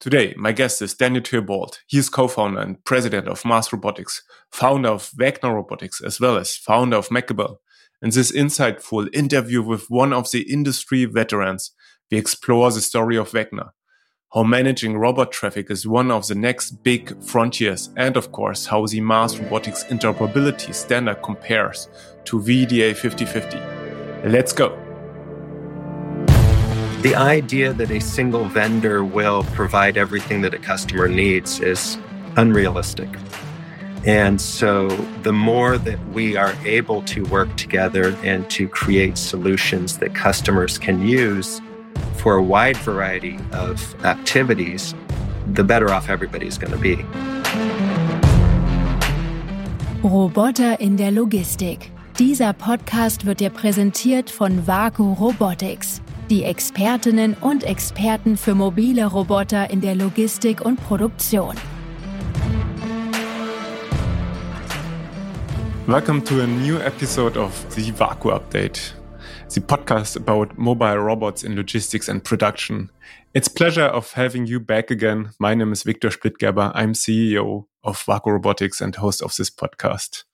Today, my guest is Daniel Theobald. He is co-founder and president of Mass Robotics, founder of Vecna Robotics, as well as founder of Mekable. In this insightful interview with one of the industry veterans, we explore the story of Vecna, how managing robot traffic is one of the next big frontiers, and of course, how the Mass Robotics interoperability standard compares to VDA 5050. Let's go. The idea that a single vendor will provide everything that a customer needs is unrealistic. And so, the more that we are able to work together and to create solutions that customers can use for a wide variety of activities, the better off everybody's going to be. Roboter in der Logistik. Dieser Podcast wird dir präsentiert von WAKU Robotics. Die Expertinnen und Experten für mobile Roboter in der Logistik und Produktion. Welcome to a new episode of the Vaku Update, the podcast about mobile robots in logistics and production. It's pleasure of having you back again. My name is Victor Splittgerber. I'm CEO of Vaku Robotics and host of this podcast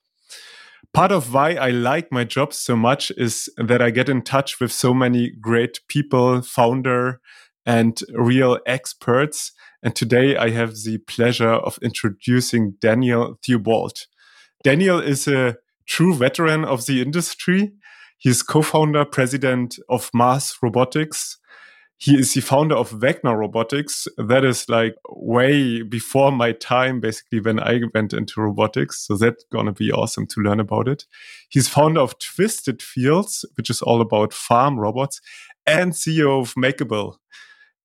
part of why I like my job so much is that I get in touch with so many great people, founder and real experts. And today I have the pleasure of introducing Daniel Theobald. Daniel is a true veteran of the industry. He's co-founder, president of Mass Robotics, he is the founder of Vecna Robotics. That is like way before my time, basically, when I went into robotics. So that's going to be awesome to learn about it. He's founder of Twisted Fields, which is all about farm robots, and CEO of Mekable.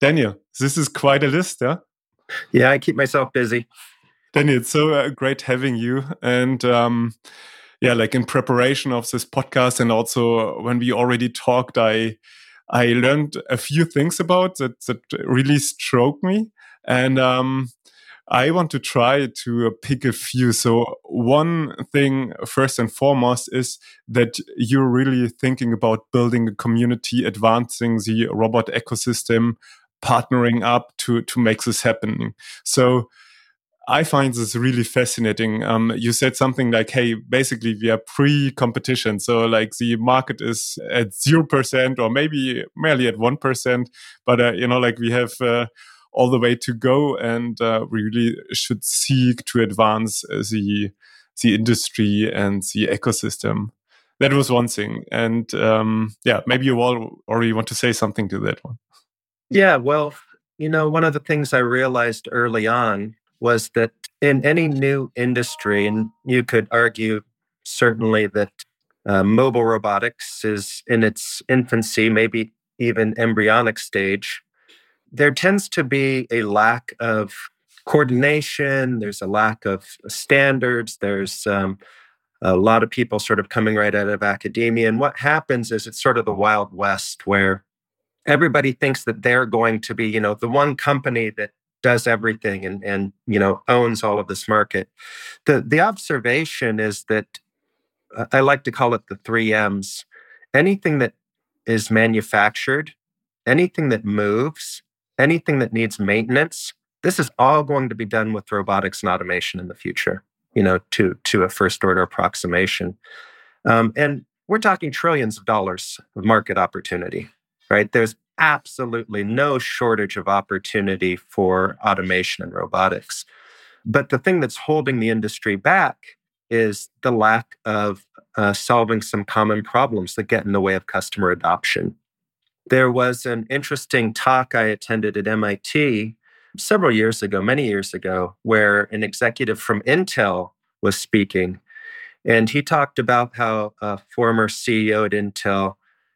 Daniel, this is quite a list, yeah? Yeah, I keep myself busy. Daniel, it's so uh, great having you. And, um, yeah, like in preparation of this podcast, and also when we already talked, I I learned a few things about that that really struck me, and um, I want to try to uh, pick a few. So one thing, first and foremost, is that you're really thinking about building a community, advancing the robot ecosystem, partnering up to to make this happen. So I find this really fascinating. Um, you said something like, "Hey, basically we are pre-competition, so like the market is at zero percent or maybe merely at one percent, but uh, you know, like we have uh, all the way to go, and uh, we really should seek to advance uh, the the industry and the ecosystem." That was one thing, and um, yeah, maybe you all already want to say something to that one. Yeah, well, you know, one of the things I realized early on was that in any new industry, and you could argue certainly that uh, mobile robotics is in its infancy, maybe even embryonic stage, there tends to be a lack of coordination, there's a lack of standards, there's um, a lot of people sort of coming right out of academia. And what happens is it's sort of the Wild West where everybody thinks that they're going to be, you know, the one company that does everything and and you know owns all of this market. The the observation is that uh, I like to call it the three M's. Anything that is manufactured, anything that moves, anything that needs maintenance, this is all going to be done with robotics and automation in the future. You know, to to a first order approximation, um, and we're talking trillions of dollars of market opportunity. Right? There's absolutely no shortage of opportunity for automation and robotics. But the thing that's holding the industry back is the lack of uh, solving some common problems that get in the way of customer adoption. There was an interesting talk I attended at MIT several years ago, many years ago, where an executive from Intel was speaking. And he talked about how a former CEO at Intel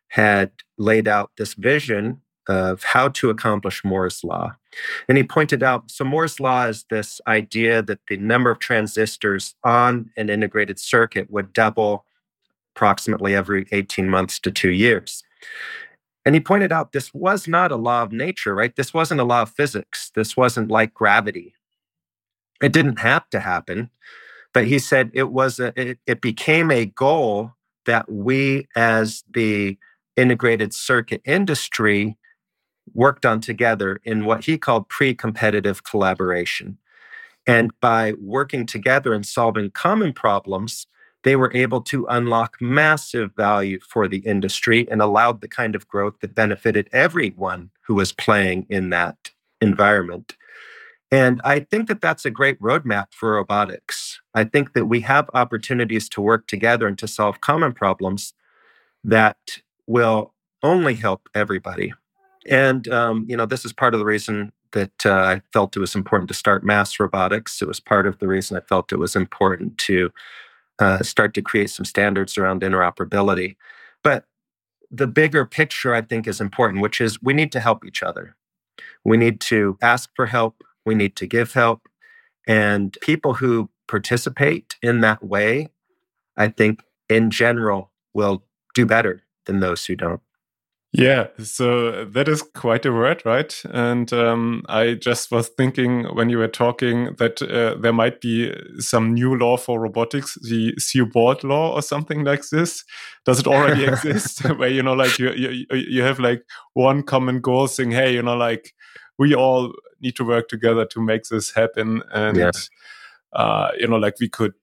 had laid out this vision of how to accomplish Moore's Law. And he pointed out so, Moore's Law is this idea that the number of transistors on an integrated circuit would double approximately every 18 months to two years. And he pointed out this was not a law of nature, right? This wasn't a law of physics. This wasn't like gravity. It didn't have to happen. But he said it was a, it, it became a goal that we as the integrated circuit industry worked on together in what he called pre competitive collaboration. And by working together and solving common problems, they were able to unlock massive value for the industry and allowed the kind of growth that benefited everyone who was playing in that environment. And I think that that's a great roadmap for robotics. I think that we have opportunities to work together and to solve common problems that will only help everybody. And, um, you know, this is part of the reason that uh, I felt it was important to start mass robotics. It was part of the reason I felt it was important to uh, start to create some standards around interoperability. But the bigger picture, I think, is important, which is we need to help each other. We need to ask for help. We need to give help. And people who participate in that way, I think in general will do better than those who don't. Yeah, so that is quite a word, right? And um, I just was thinking when you were talking that uh, there might be some new law for robotics, the CUBORD law or something like this. Does it already exist? Where you know, like you, you you have like one common goal, saying, "Hey, you know, like we all need to work together to make this happen," and yeah. uh, you know, like we could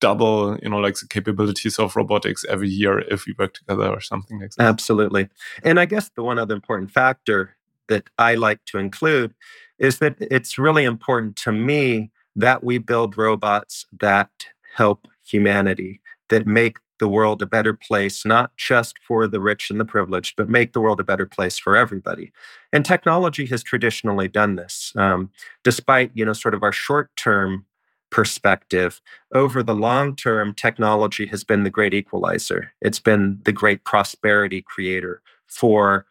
double, you know, like the capabilities of robotics every year if we work together or something like that. Absolutely. And I guess the one other important factor that I like to include is that it's really important to me that we build robots that help humanity, that make the world a better place, not just for the rich and the privileged, but make the world a better place for everybody. And technology has traditionally done this, um, despite you know sort of our short-term perspective, over the long term, technology has been the great equalizer. It's been the great prosperity creator for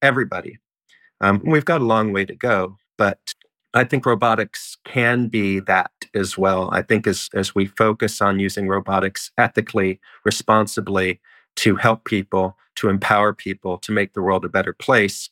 everybody. Um, we've got a long way to go, but I think robotics can be that as well. I think as, as we focus on using robotics ethically, responsibly to help people, to empower people, to make the world a better place,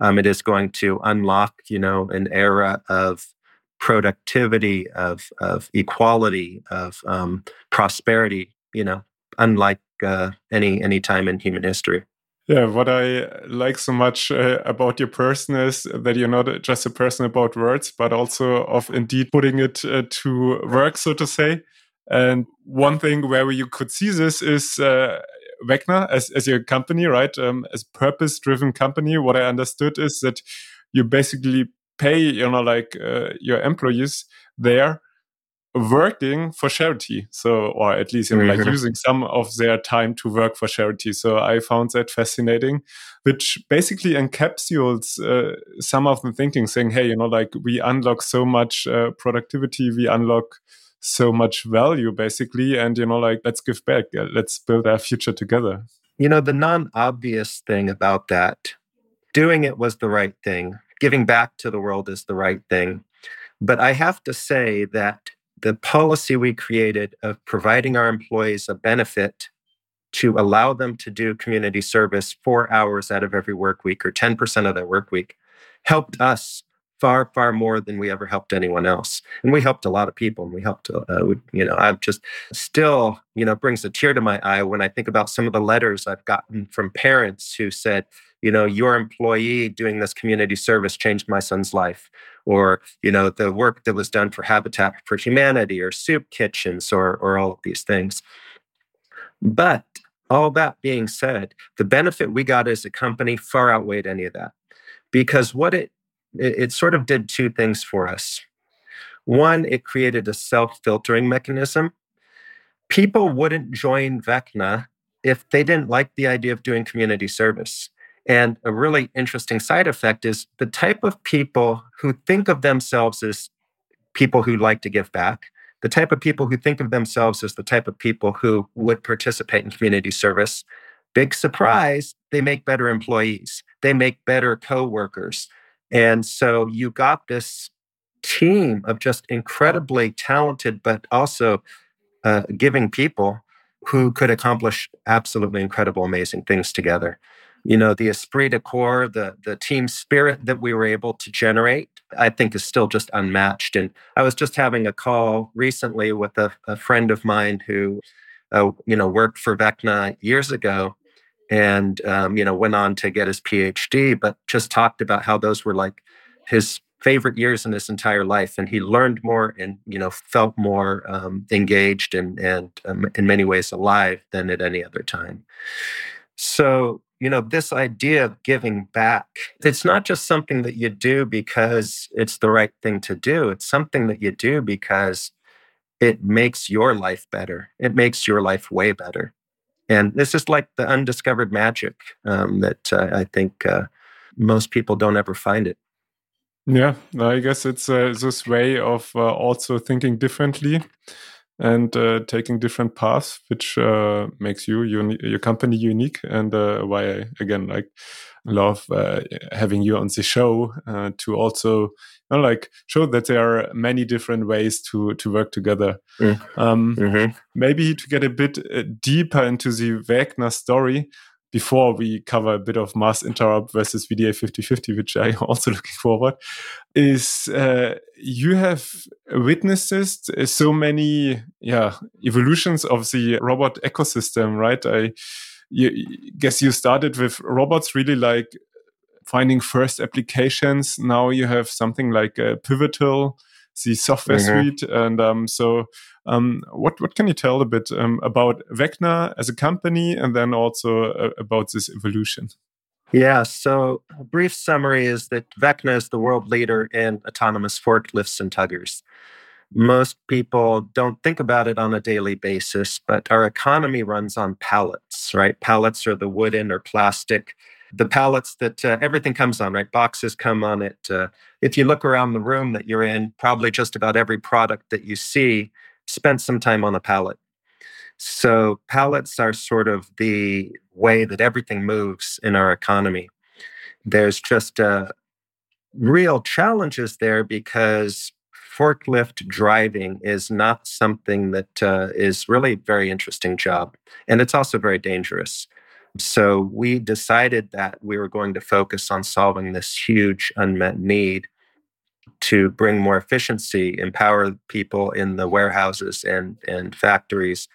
um, it is going to unlock, you know, an era of productivity, of of equality, of um, prosperity. You know, unlike uh, any any time in human history. Yeah, what I like so much uh, about your person is that you're not just a person about words, but also of indeed putting it uh, to work, so to say. And one thing where you could see this is uh, Vecna as, as your company, right? Um, as purpose driven company. What I understood is that you basically pay you know like uh, your employees there working for charity. So or at least you know, like mm-hmm. using some of their time to work for charity. So i found that fascinating which basically encapsulates uh, some of the thinking saying hey you know like we unlock so much uh, productivity we unlock so much value basically and you know like let's give back. Let's build our future together. You know the non-obvious thing about that doing it was the right thing giving back to the world is the right thing. But I have to say that the policy we created of providing our employees a benefit to allow them to do community service four hours out of every work week or 10% of their work week helped us far far more than we ever helped anyone else and we helped a lot of people and we helped uh, you know i'm just still you know brings a tear to my eye when i think about some of the letters i've gotten from parents who said you know, your employee doing this community service changed my son's life. Or, you know, the work that was done for Habitat for Humanity or soup kitchens or, or all of these things. But all that being said, the benefit we got as a company far outweighed any of that. Because what it, it, it sort of did two things for us. One, it created a self filtering mechanism. People wouldn't join Vecna if they didn't like the idea of doing community service. And a really interesting side effect is the type of people who think of themselves as people who like to give back, the type of people who think of themselves as the type of people who would participate in community service. Big surprise, they make better employees, they make better coworkers. And so you got this team of just incredibly talented, but also uh, giving people who could accomplish absolutely incredible, amazing things together you know the esprit de corps the the team spirit that we were able to generate i think is still just unmatched. And i was just having a call recently with a, a friend of mine who uh, you know worked for vecna years ago and um, you know went on to get his phd but just talked about how those were like his favorite years in his entire life. And he learned more and you know felt more um, engaged and and um, in many ways alive than at any other time. So you know this idea of giving back it's not just something that you do because it's the right thing to do it's something that you do because it makes your life better it makes your life way better and this is like the undiscovered magic um, that uh, I think uh, most people don't ever find it. Yeah, I guess it's uh, this way of uh, also thinking differently and uh, taking different paths, which uh, makes you uni- your company unique, and why I again like love having you on the show to also know, like show that there are many different ways to to work together. Mm. Um, mm-hmm. Maybe to get a bit uh, deeper into the Vecna story before we cover a bit of mass interop versus VDA 5050, which I also looking forward, is uh, you have witnessed uh, so many yeah evolutions of the robot ecosystem, right? I you, guess you started with robots really like finding first applications. Now you have something like a Pivotal, the software mm-hmm. suite, and um, so um, what what can you tell a bit um, about Vecna as a company, and then also uh, about this evolution? Yeah, so a brief summary is that Vecna is the world leader in autonomous forklifts and tuggers. Most people don't think about it on a daily basis, but our economy runs on pallets, right? Pallets are the wooden or plastic the pallets that uh, everything comes on, right? Boxes come on it. Uh, if you look around the room that you're in, probably just about every product that you see spent some time on a pallet. So pallets are sort of the way that everything moves in our economy. There's just uh, real challenges there because forklift driving is not something that uh, is really a very interesting job, and it's also very dangerous. So we decided that we were going to focus on solving this huge unmet need to bring more efficiency, empower people in the warehouses and, and factories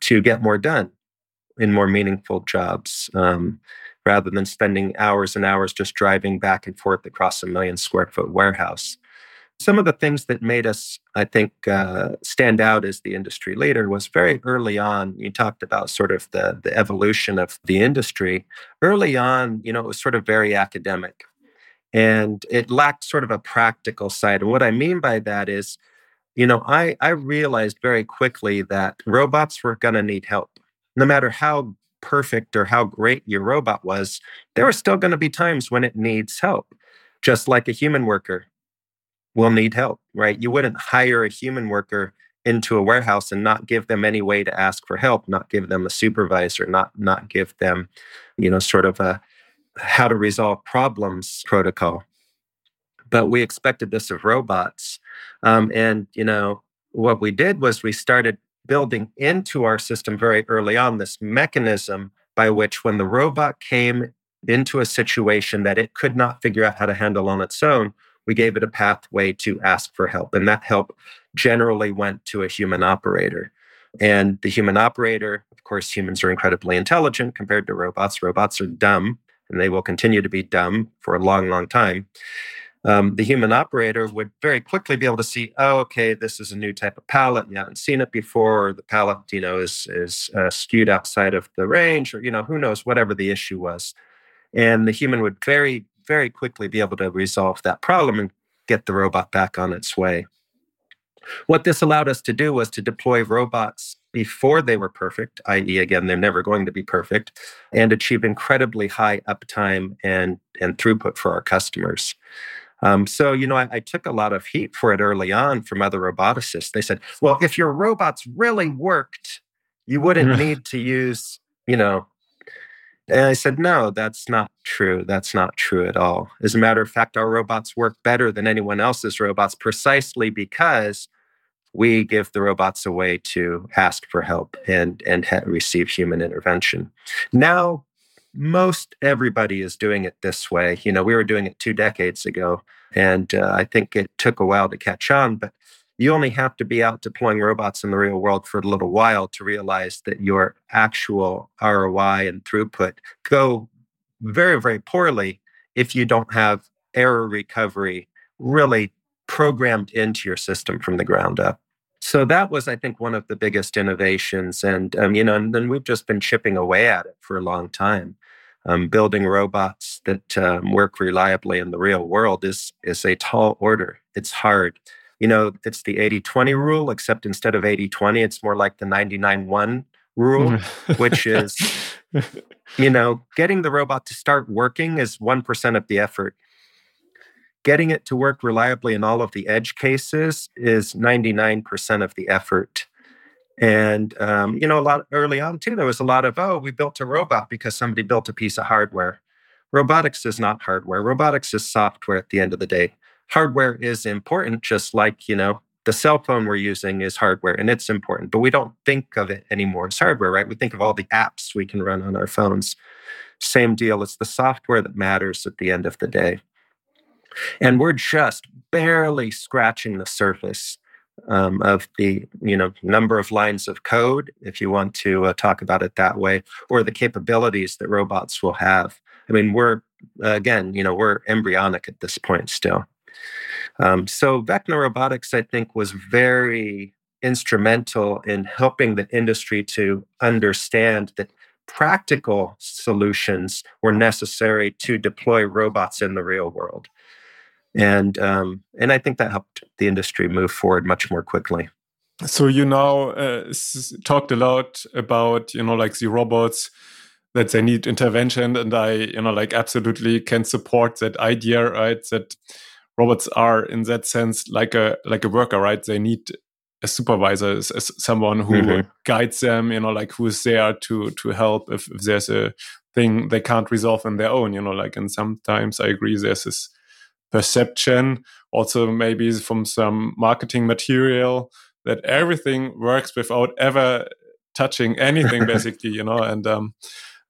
to get more done in more meaningful jobs um, rather than spending hours and hours just driving back and forth across a million square foot warehouse. Some of the things that made us, I think, uh, stand out as the industry leader was very early on. You talked about sort of the, the evolution of the industry. Early on, you know, it was sort of very academic and it lacked sort of a practical side. And what I mean by that is, you know, I, I realized very quickly that robots were going to need help. No matter how perfect or how great your robot was, there are still going to be times when it needs help, just like a human worker will need help, right? You wouldn't hire a human worker into a warehouse and not give them any way to ask for help, not give them a supervisor, not not give them, you know, sort of a how to resolve problems protocol. But we expected this of robots, um, and you know what we did was we started building into our system very early on this mechanism by which when the robot came into a situation that it could not figure out how to handle on its own, we gave it a pathway to ask for help. And that help generally went to a human operator. And the human operator, of course, humans are incredibly intelligent compared to robots. Robots are dumb, and they will continue to be dumb for a long, long time. Um, the human operator would very quickly be able to see, oh, okay, this is a new type of pallet. You haven't seen it before, or the pallet, you know, is is uh, skewed outside of the range, or you know, who knows, whatever the issue was. And the human would very very quickly be able to resolve that problem and get the robot back on its way. What this allowed us to do was to deploy robots before they were perfect, i.e., again, they're never going to be perfect, and achieve incredibly high uptime and, and throughput for our customers. Um, so, you know, I, I, took a lot of heat for it early on from other roboticists. They said, well, if your robots really worked, you wouldn't need to use, you know, and I said, no, that's not true. That's not true at all. As a matter of fact, our robots work better than anyone else's robots precisely because we give the robots a way to ask for help and, and ha- receive human intervention. Now, most everybody is doing it this way. You know, we were doing it two decades ago, and uh, I think it took a while to catch on. But you only have to be out deploying robots in the real world for a little while to realize that your actual ROI and throughput go very, very poorly if you don't have error recovery really programmed into your system from the ground up. So that was, I think, one of the biggest innovations, and um, you know, and then we've just been chipping away at it for a long time. Um, building robots that um, work reliably in the real world is is a tall order. It's hard. You know, it's the 80-20 rule, except instead of 80-20, it's more like the 99-1 rule, which is, you know, getting the robot to start working is 1% of the effort Getting it to work reliably in all of the edge cases is 99% of the effort. And um, you know, a lot early on too, there was a lot of oh, we built a robot because somebody built a piece of hardware. Robotics is not hardware. Robotics is software at the end of the day. Hardware is important, just like you know the cell phone we're using is hardware and it's important, but we don't think of it anymore as hardware, right? We think of all the apps we can run on our phones. Same deal. It's the software that matters at the end of the day. And we're just barely scratching the surface um, of the you know number of lines of code, if you want to uh, talk about it that way, or the capabilities that robots will have. I mean, we're again, you know, we're embryonic at this point still. Um, so Vecna Robotics, I think, was very instrumental in helping the industry to understand that practical solutions were necessary to deploy robots in the real world and um, and I think that helped the industry move forward much more quickly. So you now uh, talked a lot about you know like the robots that they need intervention, and I you know like absolutely can support that idea, right? That robots are in that sense like a like a worker, right? They need a supervisor, as someone who mm -hmm. guides them, you know, like who's there to to help if, if there's a thing they can't resolve on their own, you know, like and sometimes I agree there's this perception, also maybe from some marketing material that everything works without ever touching anything, basically, you know, and um,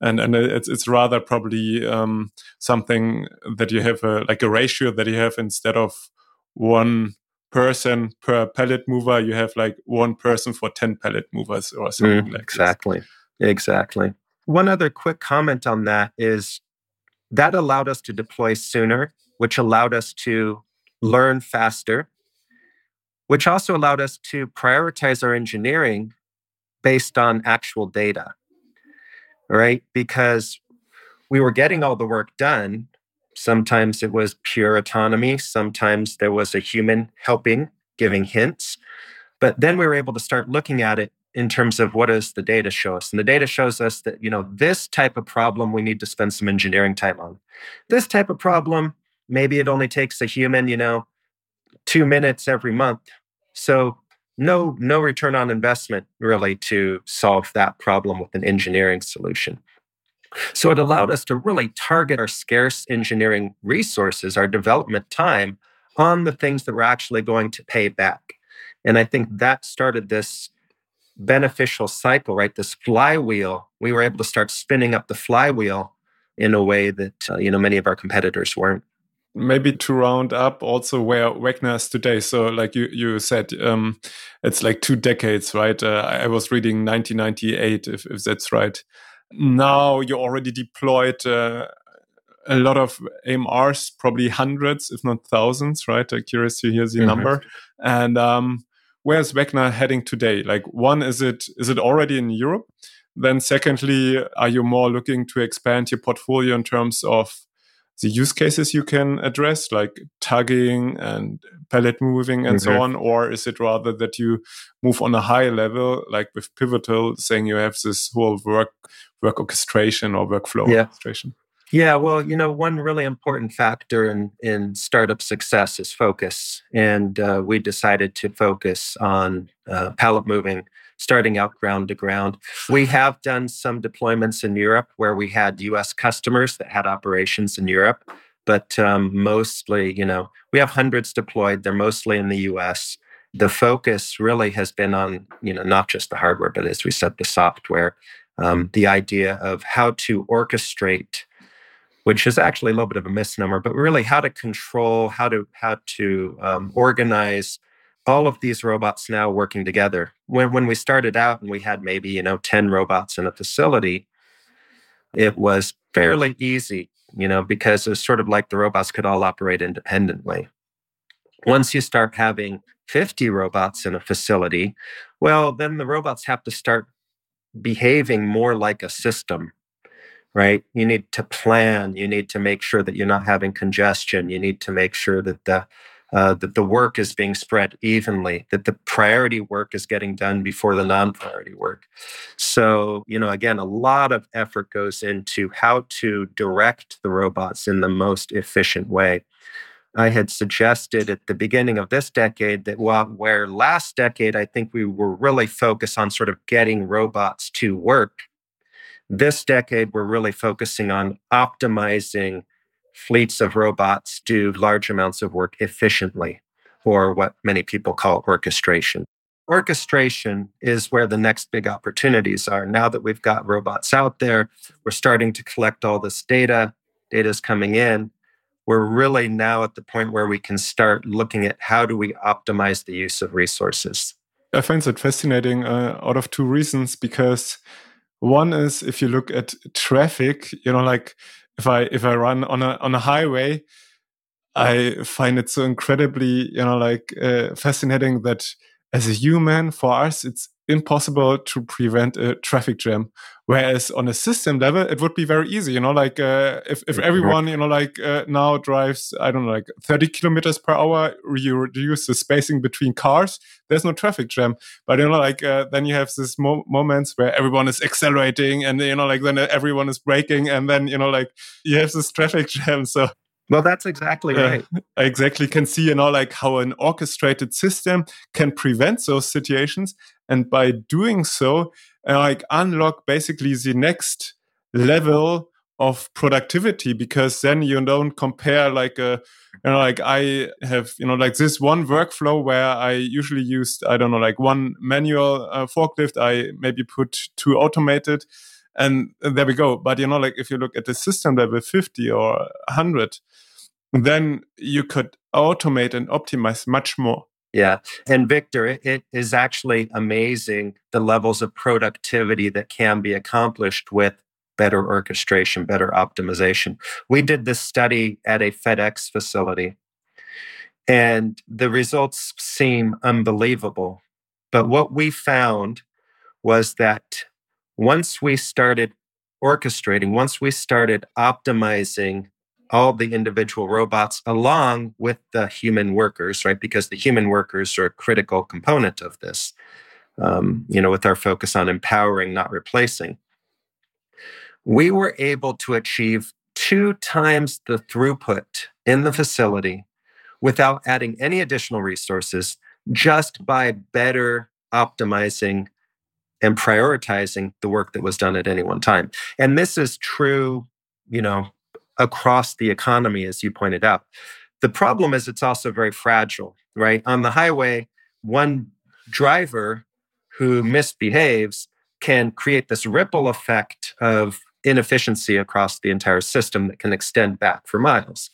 and and it's it's rather probably um, something that you have a, like a ratio that you have instead of one person per pallet mover, you have like one person for ten pallet movers or something mm, like exactly, this. exactly. One other quick comment on that is that allowed us to deploy sooner which allowed us to learn faster, which also allowed us to prioritize our engineering based on actual data, right? Because we were getting all the work done. Sometimes it was pure autonomy, sometimes there was a human helping, giving hints. But then we were able to start looking at it in terms of what does the data show us and the data shows us that you know this type of problem we need to spend some engineering time on this type of problem maybe it only takes a human, you know, two minutes every month. So no, no return on investment really to solve that problem with an engineering solution. So it allowed us to really target our scarce engineering resources, our development time on the things that were actually going to pay back. And I think that started this beneficial cycle, right? This flywheel. We were able to start spinning up the flywheel in a way that uh, you know many of our competitors weren't maybe to round up also where Vecna is today. So, like you you said, um, it's like two decades, right? Uh, I was reading 1998, if, if that's right. Now you already deployed uh, a lot of AMRs, probably hundreds, if not thousands, right? I'm curious to hear the mm -hmm. number. And um, where's Vecna heading today? Like, one, is it is it already in Europe? Then, secondly, are you more looking to expand your portfolio in terms of the use cases you can address, like tugging and pallet moving and mm-hmm. so on? Or is it rather that you move on a higher level, like with Pivotal, saying you have this whole work work orchestration or workflow yeah. orchestration? Yeah, well, you know, one really important factor in in startup success is focus, and uh, we decided to focus on uh, pallet moving starting out ground to ground. We have done some deployments in Europe where we had US customers that had operations in Europe, but um, mostly, you know, we have hundreds deployed. They're mostly in the US. The focus really has been on, you know, not just the hardware, but as we said, the software. Um, the idea of how to orchestrate which is actually a little bit of a misnomer, but really how to control, how to how to um, organize all of these robots now working together. When when we started out and we had maybe, you know, 10 robots in a facility, it was fairly easy, you know, because it's sort of like the robots could all operate independently. Once you start having 50 robots in a facility, well, then the robots have to start behaving more like a system, right? You need to plan. You need to make sure that you're not having congestion. You need to make sure that the uh, that the work is being spread evenly, that the priority work is getting done before the non priority work. So, you know, again, a lot of effort goes into how to direct the robots in the most efficient way. I had suggested at the beginning of this decade that while where last decade I think we were really focused on sort of getting robots to work, this decade we're really focusing on optimizing fleets of robots do large amounts of work efficiently, or what many people call orchestration. Orchestration is where the next big opportunities are. Now that we've got robots out there, we're starting to collect all this data, data is coming in. We're really now at the point where we can start looking at how do we optimize the use of resources. I find that fascinating uh, out of two reasons because one is if you look at traffic, you know, like if I if I run on a on a highway, I find it so incredibly you know like uh, fascinating that as a human for us it's impossible to prevent a traffic jam. Whereas on a system level it would be very easy you know like uh, if, if everyone you know like uh, now drives i don't know like 30 kilometers per hour you reduce the spacing between cars there's no traffic jam. But you know like uh, then you have these mo moments where everyone is accelerating and you know like then everyone is braking and then you know like you have this traffic jam. So well, that's exactly right. Uh, I exactly can see, you know, like how an orchestrated system can prevent those situations. And by doing so, uh, like unlock basically the next level of productivity because then you don't compare like a you know like i have you know like this one workflow where i usually used i don't know like one manual uh, forklift i maybe put two automated and there we go but you know like if you look at the system level 50 or 100 then you could automate and optimize much more yeah. And Victor, it, it is actually amazing the levels of productivity that can be accomplished with better orchestration, better optimization. We did this study at a FedEx facility, and the results seem unbelievable. But what we found was that once we started orchestrating, once we started optimizing all the individual robots along with the human workers, right? Because the human workers are a critical component of this, um, you know, with our focus on empowering, not replacing. We were able to achieve two times the throughput in the facility without adding any additional resources, just by better optimizing and prioritizing the work that was done at any one time. And this is true, you know, across the economy, as you pointed out. The problem is it's also very fragile, right? On the highway, one driver who misbehaves can create this ripple effect of inefficiency across the entire system that can extend back for miles.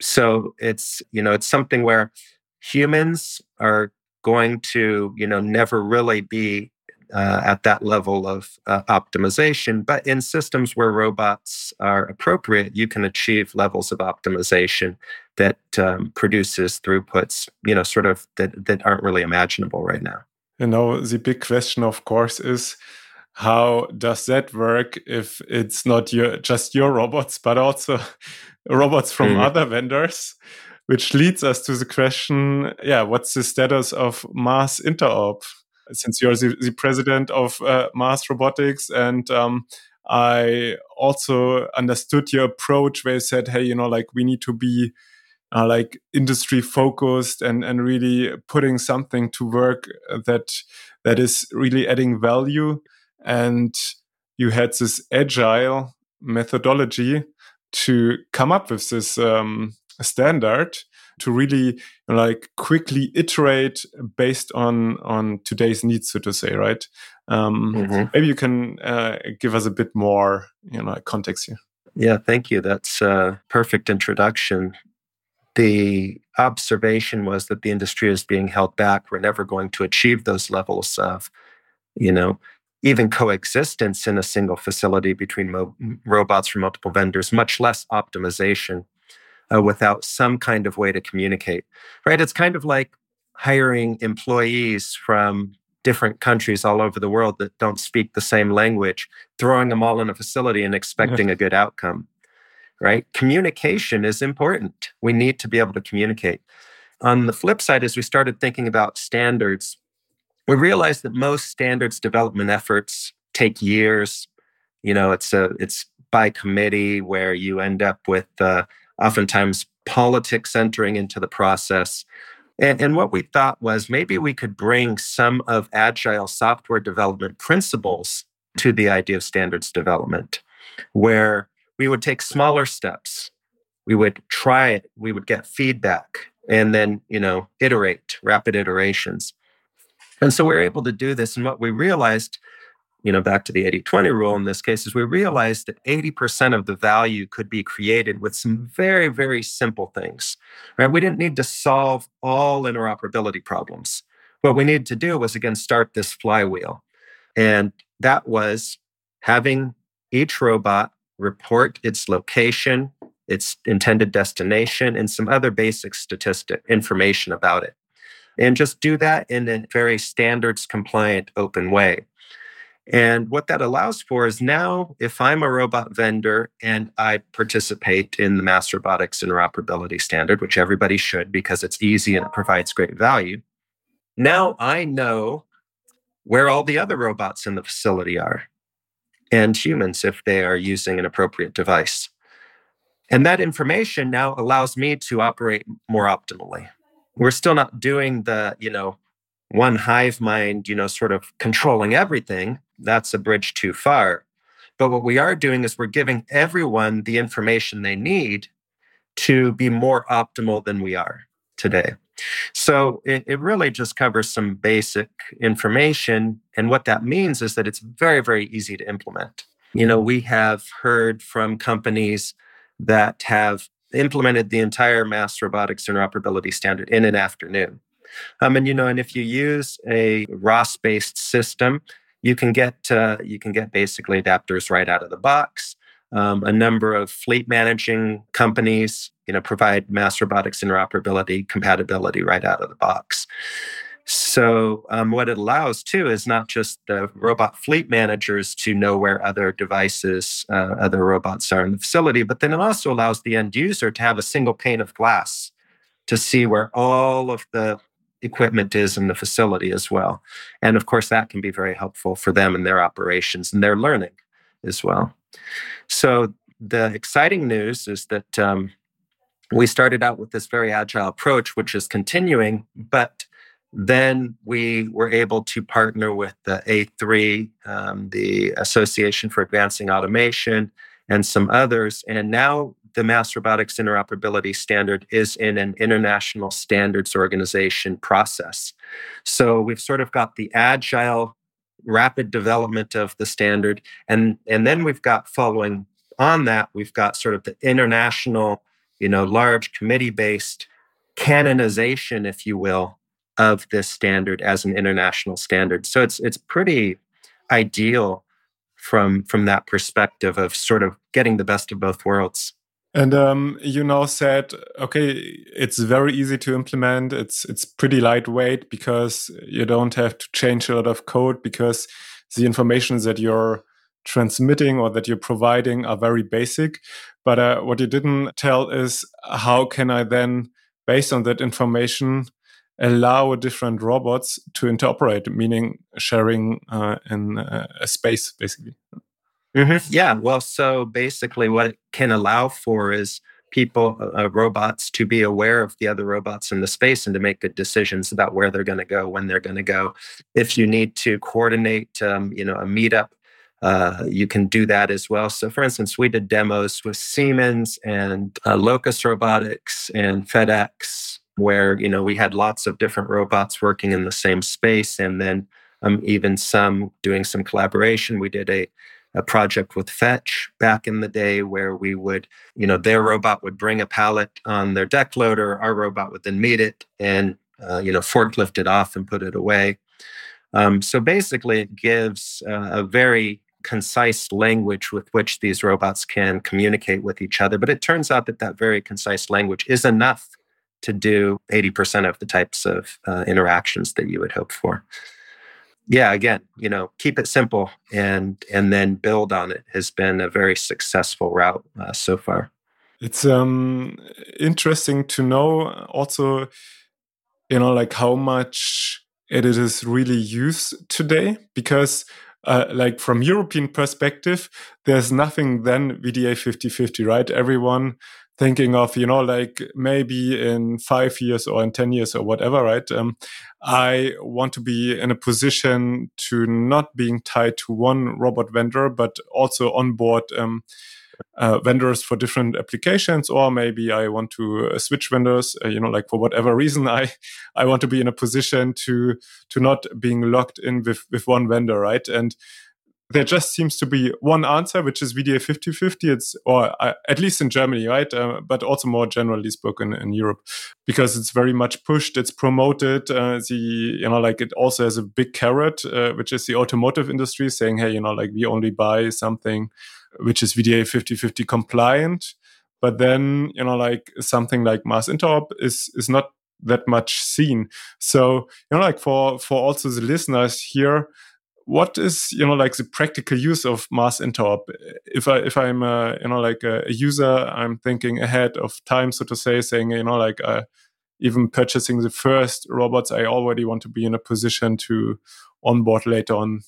So it's, you know, it's something where humans are going to, you know, never really be uh, at that level of uh, optimization. But in systems where robots are appropriate, you can achieve levels of optimization that um, produces throughputs, you know, sort of that, that aren't really imaginable right now. You know, the big question, of course, is how does that work if it's not your just your robots, but also robots from mm. other vendors? Which leads us to the question, yeah, what's the status of Mass Interop? Since you're the, the president of uh, Mass Robotics and um, I also understood your approach where you said, hey, you know, like we need to be uh, like industry focused and and really putting something to work that that is really adding value. And you had this agile methodology to come up with this um, standard to really like quickly iterate based on on today's needs, so to say, right? Um, mm-hmm. Maybe you can uh, give us a bit more, you know, context here. Yeah, thank you. That's a perfect introduction. the observation was that the industry is being held back. We're never going to achieve those levels of, you know, even coexistence in a single facility between mo- robots from multiple vendors, much less optimization uh, without some kind of way to communicate. Right? It's kind of like hiring employees from different countries all over the world that don't speak the same language, throwing them all in a facility and expecting a good outcome right? Communication is important. We need to be able to communicate. On the flip side, as we started thinking about standards, we realized that most standards development efforts take years. You know, it's a it's by committee where you end up with uh, oftentimes politics entering into the process. And, and what we thought was maybe we could bring some of agile software development principles to the idea of standards development, where we would take smaller steps. We would try it, we would get feedback, and then, you know, iterate, rapid iterations. And so we were able to do this. And what we realized, you know, back to the 80 20 rule in this case, is we realized that 80% of the value could be created with some very, very simple things, right? We didn't need to solve all interoperability problems. What we needed to do was, again, start this flywheel. And that was having each robot report its location, its intended destination, and some other basic statistic information about it. And just do that in a very standards compliant, open way. And what that allows for is now, if I'm a robot vendor and I participate in the Mass Robotics Interoperability Standard, which everybody should because it's easy and it provides great value, now I know where all the other robots in the facility are and humans if they are using an appropriate device. And that information now allows me to operate more optimally. We're still not doing the, you know, one hive mind, you know, sort of controlling everything. That's a bridge too far. But what we are doing is we're giving everyone the information they need to be more optimal than we are today. So it, it really just covers some basic information. And what that means is that it's very, very easy to implement. You know, we have heard from companies that have implemented the entire mass robotics interoperability standard in an afternoon. Um, and you know, and if you use a ROS-based system, you can get uh, you can get basically adapters right out of the box. Um, a number of fleet managing companies you know, provide mass robotics interoperability compatibility right out of the box. So, um, what it allows too is not just the robot fleet managers to know where other devices, uh, other robots are in the facility, but then it also allows the end user to have a single pane of glass to see where all of the equipment is in the facility as well. And of course, that can be very helpful for them in their operations and their learning as well. So, the exciting news is that um, we started out with this very agile approach, which is continuing, but then we were able to partner with the A3, um, the Association for Advancing Automation, and some others. And now the Mass Robotics Interoperability Standard is in an international standards organization process. So we've sort of got the agile, rapid development of the standard. And, and then we've got following on that, we've got sort of the international you know, large committee based canonization, if you will, of this standard as an international standard. So it's it's pretty ideal from from that perspective of sort of getting the best of both worlds. And um, you now said, okay, it's very easy to implement. It's it's pretty lightweight because you don't have to change a lot of code because the information that you're transmitting or that you're providing are very basic. But uh, what you didn't tell is how can I then, based on that information, allow different robots to interoperate, meaning sharing uh, in uh, a space, basically. Mm-hmm. Yeah. Well, so basically, what it can allow for is people, uh, uh, robots, to be aware of the other robots in the space and to make good decisions about where they're going to go, when they're going to go. If you need to coordinate, um, you know, a meetup uh, you can do that as well. So, for instance, we did demos with Siemens and uh, Locus Robotics and FedEx, where you know we had lots of different robots working in the same space, and then um, even some doing some collaboration. We did a a project with Fetch back in the day where we would, you know, their robot would bring a pallet on their deck loader, our robot would then meet it and, uh, you know, forklift it off and put it away. Um, so basically, it gives uh, a very concise language with which these robots can communicate with each other. But it turns out that that very concise language is enough to do 80% of the types of uh, interactions that you would hope for yeah, again, you know, keep it simple and and then build on it has been a very successful route uh, so far. It's um interesting to know also, you know, like how much it is really used today because uh, like from European perspective, there's nothing then VDA 5050, right? Everyone thinking of you know like maybe in five years or in 10 years or whatever right um, i want to be in a position to not being tied to one robot vendor but also onboard um, uh, vendors for different applications or maybe i want to uh, switch vendors uh, you know like for whatever reason i i want to be in a position to to not being locked in with with one vendor right? And there just seems to be one answer, which is VDA 5050. It's, or uh, at least in Germany, right? Uh, but also more generally spoken in Europe, because it's very much pushed. It's promoted. Uh, the, you know, like it also has a big carrot, uh, which is the automotive industry saying, hey, you know, like we only buy something which is VDA 5050 compliant. But then, you know, like something like mass interop is, is not that much seen. So, you know, like for, for also the listeners here, what is you know like the practical use of mass interop if i if i'm you know like a, a, user i'm thinking ahead of time so to say saying you know like uh, even purchasing the first robots i already want to be in a position to onboard later on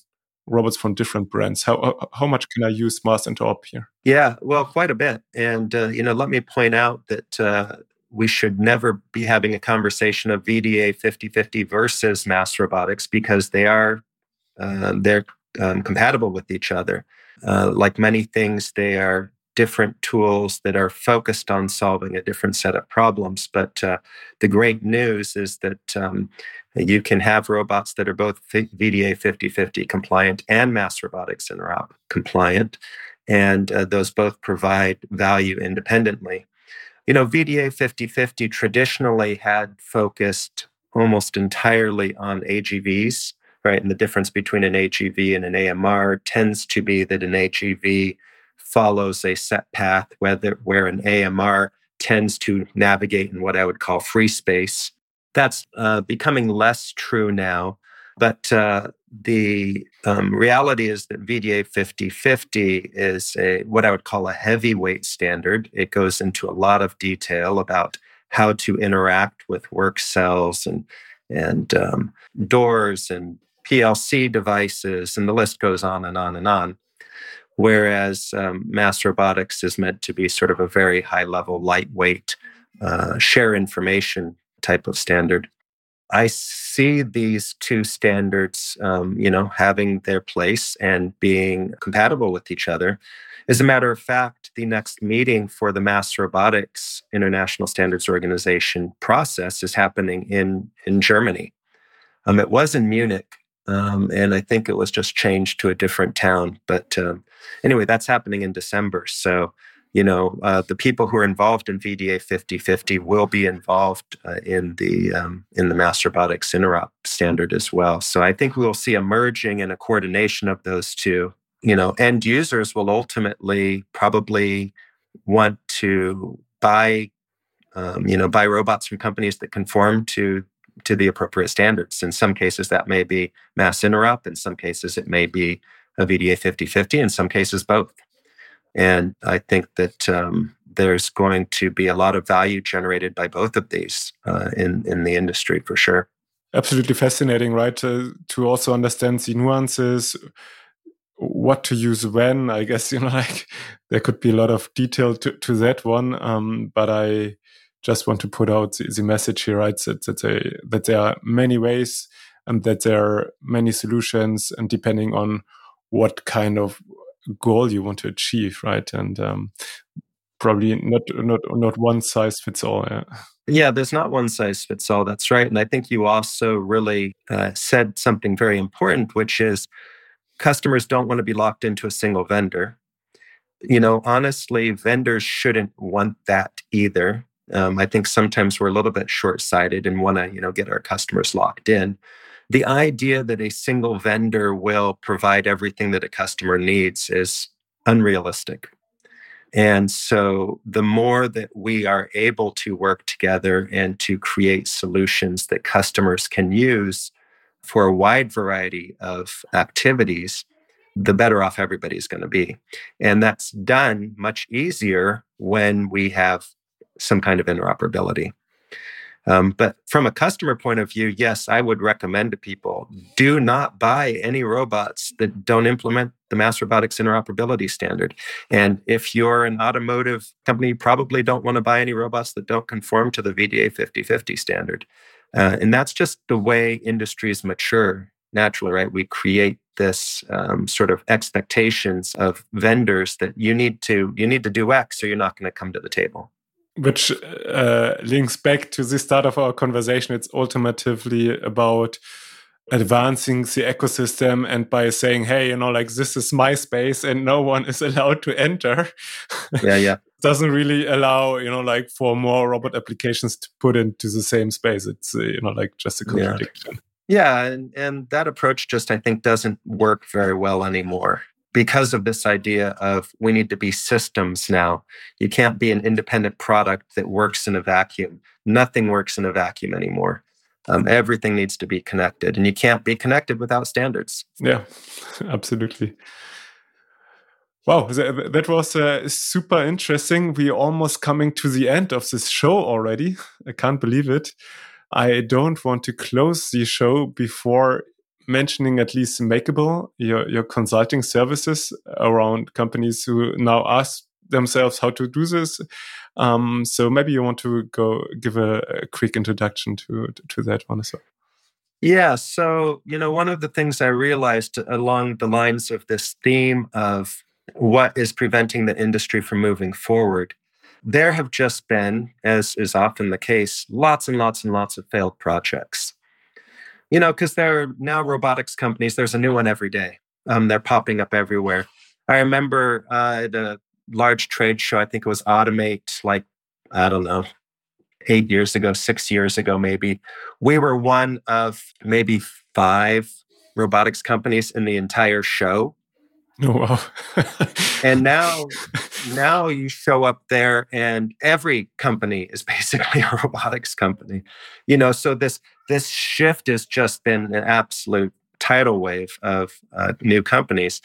robots from different brands. How how much can i use mass interop here? Yeah well quite a bit. And uh, you know let me point out that uh, we should never be having a conversation of VDA 5050 versus mass robotics because they are uh, they're um, compatible with each other. Uh, like many things, they are different tools that are focused on solving a different set of problems. But uh, the great news is that um, you can have robots that are both VDA 5050 compliant and mass robotics interop compliant. And uh, those both provide value independently. You know, VDA 5050 traditionally had focused almost entirely on AGVs right? And the difference between an AGV and an AMR tends to be that an AGV follows a set path, whether where an AMR tends to navigate in what I would call free space. That's uh, becoming less true now. But uh, the um, reality is that VDA 5050 is a what I would call a heavyweight standard. It goes into a lot of detail about how to interact with work cells and and um, doors and PLC devices, and the list goes on and on and on. Whereas um, mass robotics is meant to be sort of a very high level, lightweight, uh, share information type of standard. I see these two standards, um, you know, having their place and being compatible with each other. As a matter of fact, the next meeting for the Mass Robotics International Standards Organization process is happening in in Germany. Um, it was in Munich um, and I think it was just changed to a different town. But um, anyway, that's happening in December. So, you know, uh, the people who are involved in VDA 5050 will be involved uh, in the um, in the Mass Robotics Interop standard as well. So I think we'll see a merging and a coordination of those two. You know, end users will ultimately probably want to buy, um, you know, buy robots from companies that conform to to the appropriate standards. In some cases, that may be mass interop. In some cases, it may be a VDA 5050. In some cases, both. And I think that um, there's going to be a lot of value generated by both of these uh, in in the industry for sure. Absolutely fascinating, right? To, to also understand the nuances, what to use when. I guess you know, like there could be a lot of detail to, to that one. Um, but I just want to put out the, the message here, right? That, that, they, that there are many ways and that there are many solutions, and depending on what kind of goal you want to achieve, right? And um, probably not not not one size fits all. Yeah. yeah, there's not one size fits all. That's right. And I think you also really uh, said something very important, which is customers don't want to be locked into a single vendor. You know, honestly, vendors shouldn't want that either. Um, I think sometimes we're a little bit short sighted and want to, you know, get our customers locked in. The idea that a single vendor will provide everything that a customer needs is unrealistic. And so, the more that we are able to work together and to create solutions that customers can use for a wide variety of activities, the better off everybody's going to be. And that's done much easier when we have some kind of interoperability. Um, but from a customer point of view, yes, I would recommend to people do not buy any robots that don't implement the Mass Robotics Interoperability Standard. And if you're an automotive company, you probably don't want to buy any robots that don't conform to the VDA 5050 standard. Uh, and that's just the way industries mature naturally, right? We create this um, sort of expectations of vendors that you need to you need to do X, or you're not going to come to the table which uh, links back to the start of our conversation. It's ultimately about advancing the ecosystem and by saying, hey, you know, like this is my space and no one is allowed to enter. Yeah, yeah. doesn't really allow, you know, like for more robot applications to put into the same space. It's, uh, you know, like just a contradiction. Yeah, yeah and, and that approach just, I think, doesn't work very well anymore because of this idea of we need to be systems now. You can't be an independent product that works in a vacuum. Nothing works in a vacuum anymore. Um, everything needs to be connected, and you can't be connected without standards. Yeah, absolutely. Wow, that was uh, super interesting. We're almost coming to the end of this show already. I can't believe it. I don't want to close the show before mentioning at least Mekable, your, your consulting services around companies who now ask themselves how to do this. Um, so maybe you want to go give a, a quick introduction to, to that one as well. Yeah. So, you know, one of the things I realized along the lines of this theme of what is preventing the industry from moving forward, there have just been, as is often the case, lots and lots and lots of failed projects you know, because there are now robotics companies, there's a new one every day. Um, they're popping up everywhere. I remember uh, at a large trade show, I think it was Automate, like, I don't know, eight years ago, six years ago, maybe. We were one of maybe five robotics companies in the entire show. Oh wow. and now now you show up there and every company is basically a robotics company. You know, so this this shift has just been an absolute tidal wave of uh, new companies.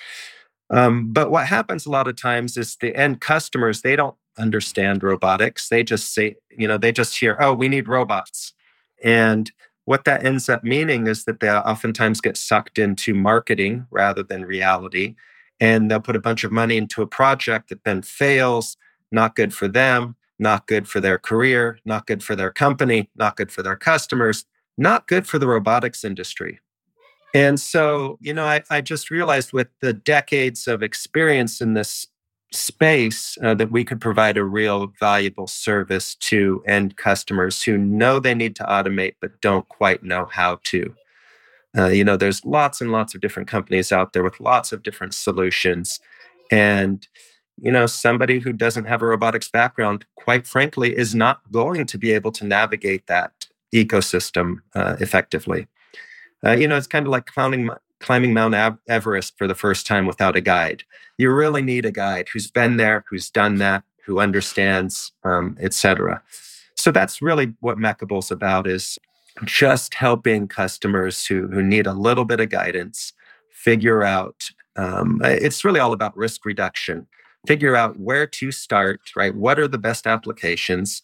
Um, but what happens a lot of times is the end customers, they don't understand robotics. They just say, you know, they just hear, oh, we need robots. And what that ends up meaning is that they oftentimes get sucked into marketing rather than reality. And they'll put a bunch of money into a project that then fails, not good for them, not good for their career, not good for their company, not good for their customers not good for the robotics industry. And so, you know, I, I just realized with the decades of experience in this space uh, that we could provide a real valuable service to end customers who know they need to automate but don't quite know how to. Uh, you know, there's lots and lots of different companies out there with lots of different solutions. And, you know, somebody who doesn't have a robotics background, quite frankly, is not going to be able to navigate that ecosystem uh, effectively. Uh, you know, it's kind of like climbing, climbing Mount Everest for the first time without a guide. You really need a guide who's been there, who's done that, who understands, um, etc. So that's really what Mekable's about is just helping customers who, who need a little bit of guidance figure out um, it's really all about risk reduction. Figure out where to start right? What are the best applications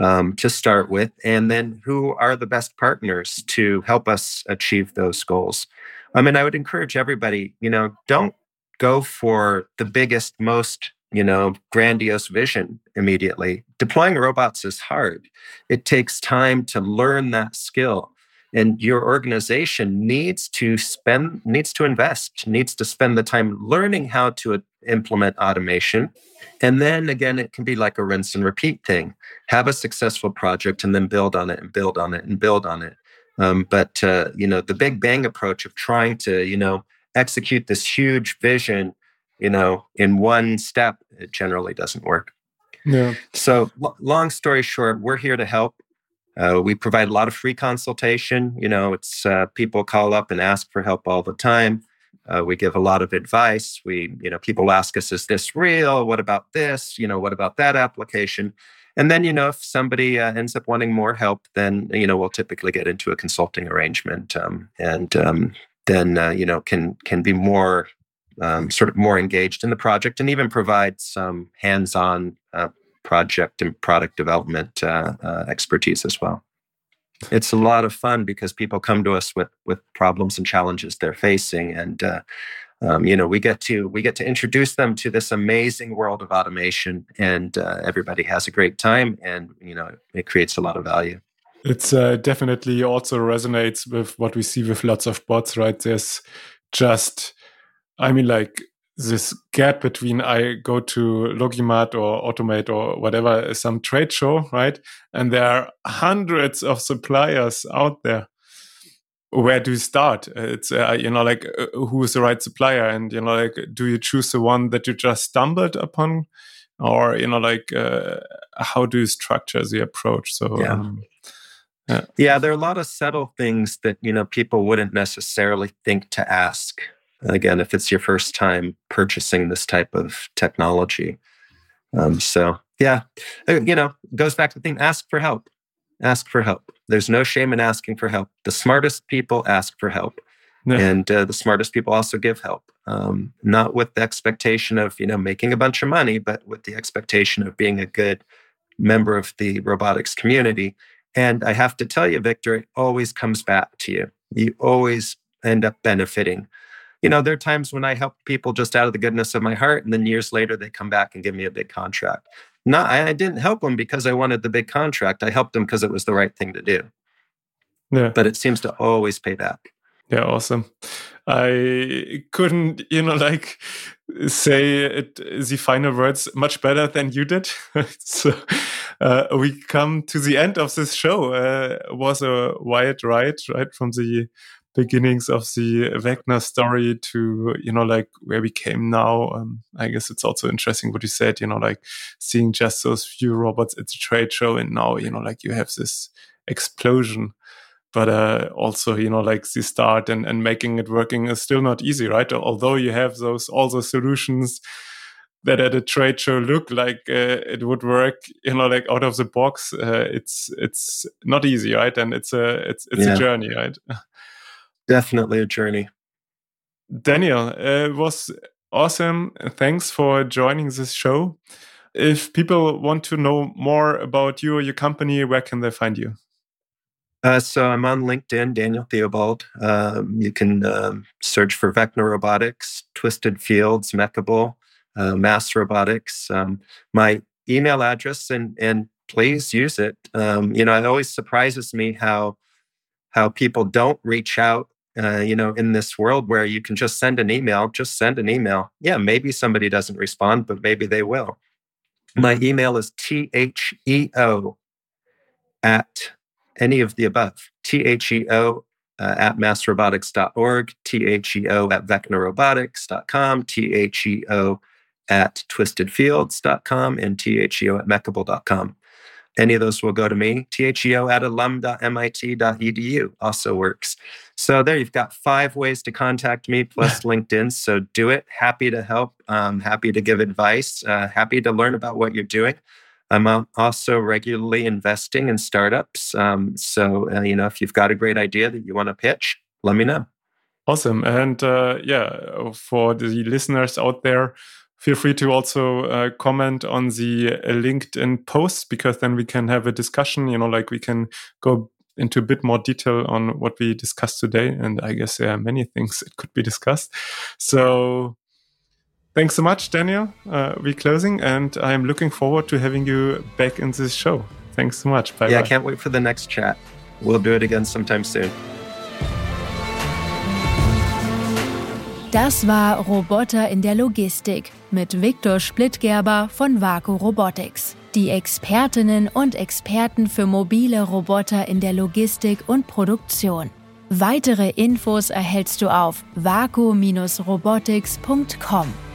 um, to start with, and then who are the best partners to help us achieve those goals. I mean, I would encourage everybody, you know, don't go for the biggest, most, you know, grandiose vision immediately. Deploying robots is hard. It takes time to learn that skill and your organization needs to spend needs to invest needs to spend the time learning how to implement automation and then again it can be like a rinse and repeat thing have a successful project and then build on it and build on it and build on it um, but uh, you know the big bang approach of trying to you know execute this huge vision, you know, in one step, it generally doesn't work. Yeah. So, l- long story short, we're here to help. Uh, we provide a lot of free consultation. You know, it's uh, people call up and ask for help all the time. Uh, we give a lot of advice. We, you know, people ask us, "Is this real? What about this? You know, what about that application?" And then, you know, if somebody uh, ends up wanting more help, then you know we'll typically get into a consulting arrangement, um, and um, then uh, you know can can be more um, sort of more engaged in the project, and even provide some hands-on uh, project and product development uh, uh, expertise as well. It's a lot of fun because people come to us with with problems and challenges they're facing, and uh, um, you know we get to we get to introduce them to this amazing world of automation and uh, everybody has a great time and you know it creates a lot of value it's uh, definitely also resonates with what we see with lots of bots right there's just i mean like this gap between I go to Logimat or Automate or whatever, some trade show, right? And there are hundreds of suppliers out there where do you start? It's uh, you know like uh, who is the right supplier, and you know like do you choose the one that you just stumbled upon, or you know like uh, how do you structure the approach? So yeah. Um, yeah. yeah, there are a lot of subtle things that you know people wouldn't necessarily think to ask. Again, if it's your first time purchasing this type of technology, um, so yeah, uh, you know, goes back to the thing: ask for help ask for help. There's no shame in asking for help. The smartest people ask for help. Yeah. And uh, the smartest people also give help, um, not with the expectation of you know making a bunch of money, but with the expectation of being a good member of the robotics community. And I have to tell you, Victor, it always comes back to you. You always end up benefiting. You know, there are times when I help people just out of the goodness of my heart, and then years later they come back and give me a big contract. No, I didn't help them because I wanted the big contract. I helped them because it was the right thing to do. Yeah. But it seems to always pay back. Yeah, awesome. I couldn't, you know, like say it, the final words much better than you did. so uh, we come to the end of this show. Uh, was a wild ride, right, from the beginnings of the Vecna story to you know like where we came now. Um, I guess it's also interesting what you said. You know, like seeing just those few robots at the trade show, and now you know like you have this explosion. But uh, also, you know, like the start and, and making it working is still not easy, right? Although you have those all the solutions that at a trade show look like uh, it would work you know like out of the box uh, it's it's not easy right and it's a it's it's yeah. a journey right definitely a journey. Daniel, it was awesome. Thanks for joining this show. If people want to know more about you or your company, where can they find you? Uh, so I'm on LinkedIn, Daniel Theobald. Um, you can um, search for Vecna Robotics, Twisted Fields, Mekable, uh, Mass Robotics. Um, my email address, and and please use it. Um, you know, it always surprises me how how people don't reach out uh, you know, in this world where you can just send an email, just send an email. Yeah, maybe somebody doesn't respond, but maybe they will. My mm-hmm. email is theo at any of the above. Theo uh, at massrobotics.org, theo at vecnarobotics.com, theo at twistedfields.com, and theo at mekable.com. Any of those will go to me. THEO at alum.mit.edu also works. So there you've got five ways to contact me plus LinkedIn. So do it. Happy to help. Um, happy to give advice. Uh, happy to learn about what you're doing. I'm also regularly investing in startups. Um, so, uh, you know, if you've got a great idea that you want to pitch, let me know. Awesome. And uh, yeah, for the listeners out there, feel free to also uh, comment on the uh, LinkedIn posts because then we can have a discussion. You know, like we can go into a bit more detail on what we discussed today. And I guess there are many things that could be discussed. So thanks so much, Daniel. Uh, we're closing, and I'm looking forward to having you back in this show. Thanks so much. Bye. Yeah, I can't wait for the next chat. We'll do it again sometime soon. Das war Roboter in der Logistik mit Viktor Splittgerber von WAKU Robotics. Die Expertinnen und Experten für mobile Roboter in der Logistik und Produktion. Weitere Infos erhältst du auf vaku-robotics.com.